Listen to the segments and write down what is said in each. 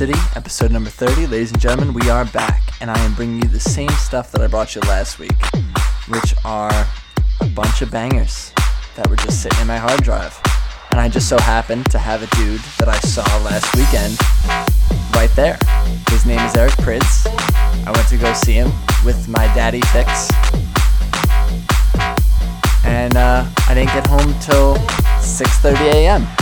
City, episode number 30. Ladies and gentlemen, we are back, and I am bringing you the same stuff that I brought you last week, which are a bunch of bangers that were just sitting in my hard drive. And I just so happened to have a dude that I saw last weekend right there. His name is Eric Prydz. I went to go see him with my daddy Fix. And uh, I didn't get home till 6.30 a.m.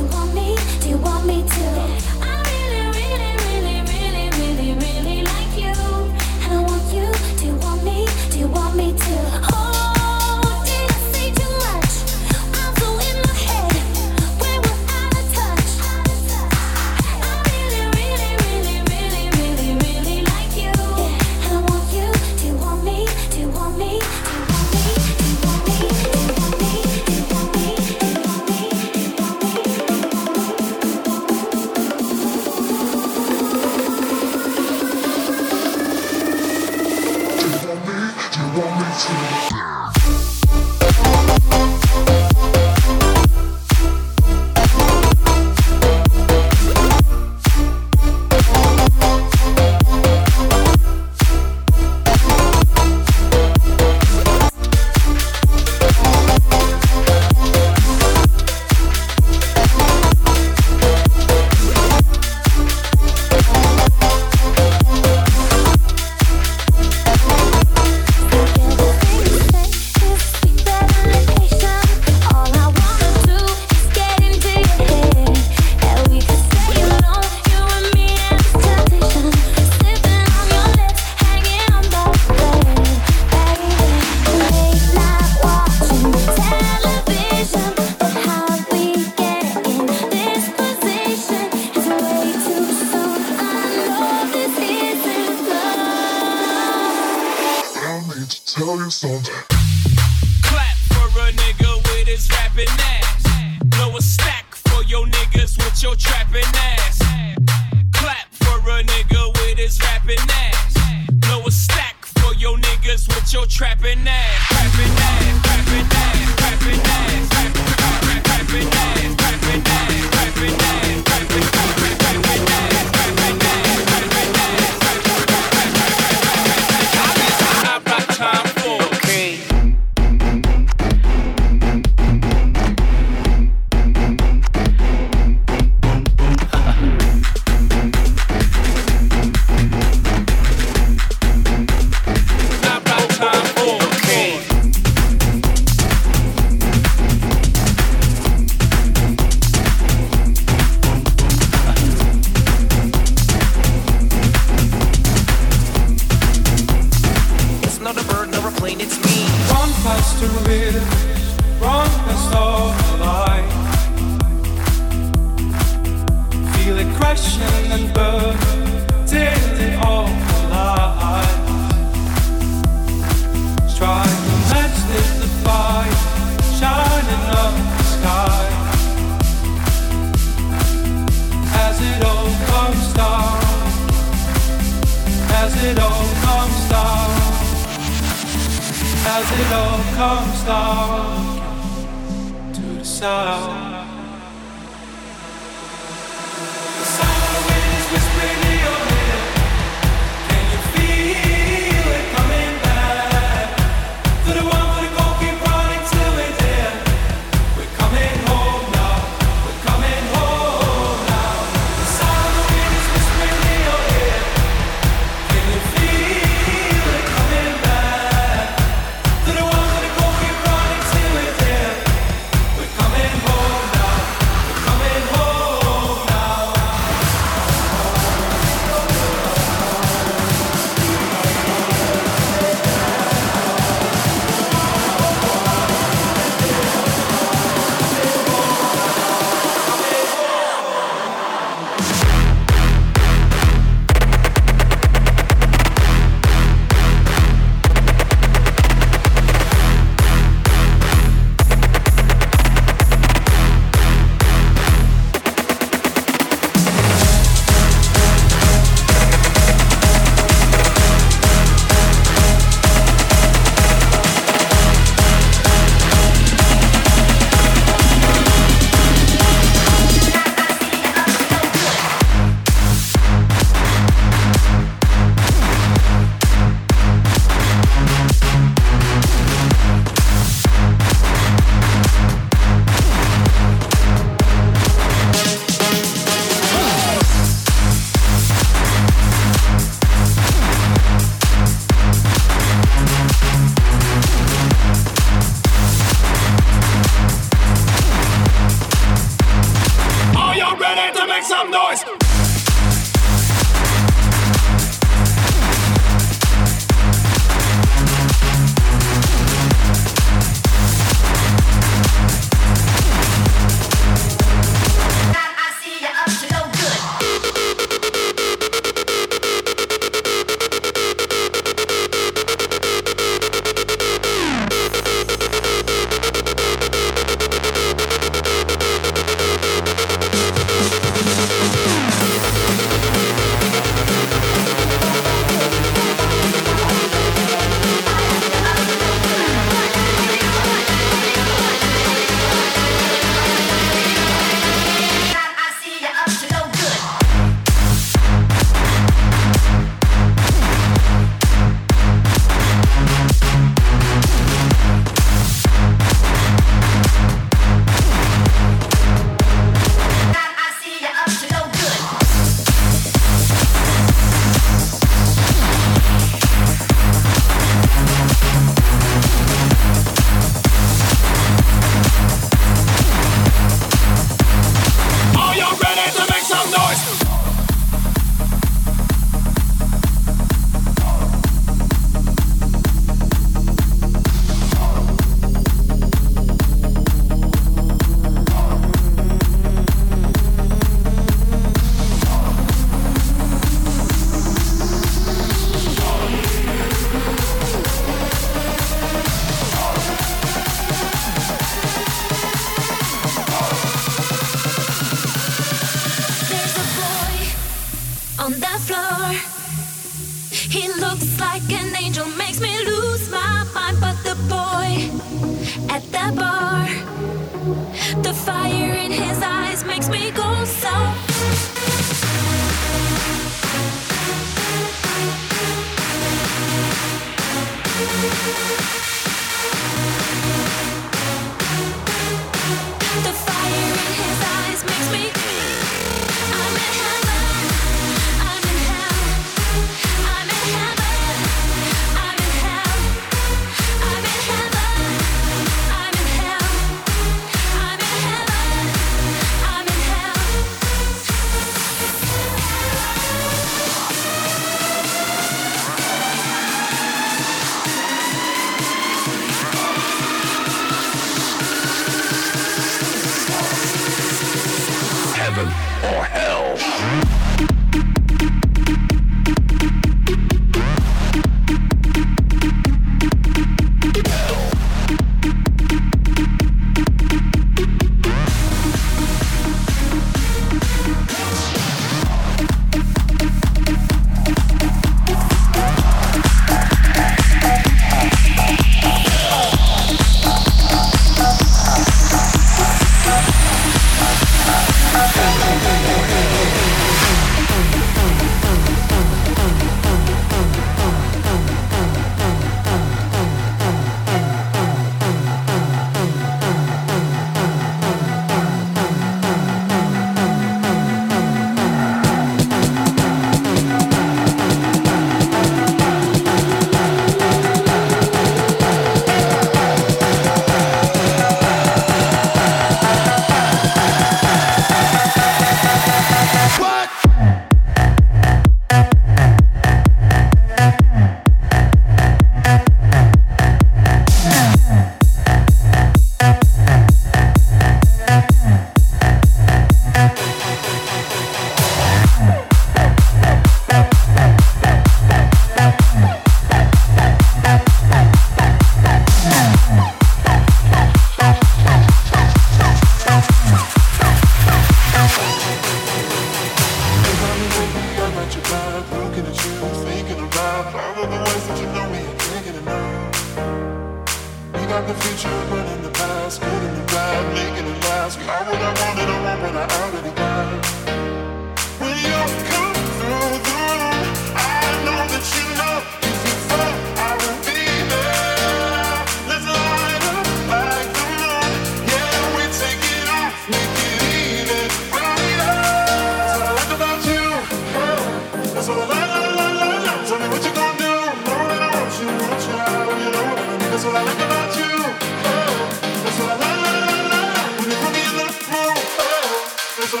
You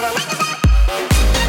got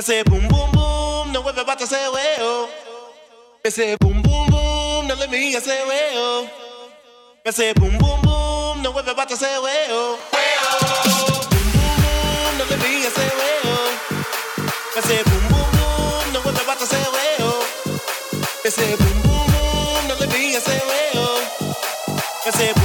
Ese boom boom boom, no vuelve a hacer huevo. Ese boom boom boom, no le me hace huevo. Ese boom boom boom, no vuelve a hacer huevo. Boom boom boom, no le me hace huevo. Ese boom boom boom, no vuelve a hacer huevo. Ese boom boom boom, no le me huevo. Ese boom boom boom,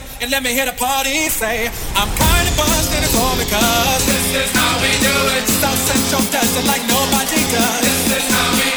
up and let me hear the party say, I'm kinda buzzed and it's all because this is how we do it. South Central does it like nobody does. This is how we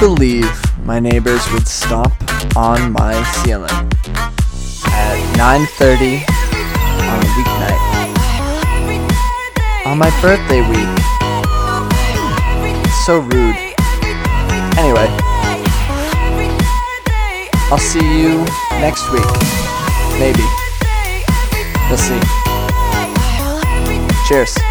believe my neighbors would stomp on my ceiling at 9:30 on a weeknight on my birthday week? So rude. Anyway, I'll see you next week. Maybe. We'll see. Cheers.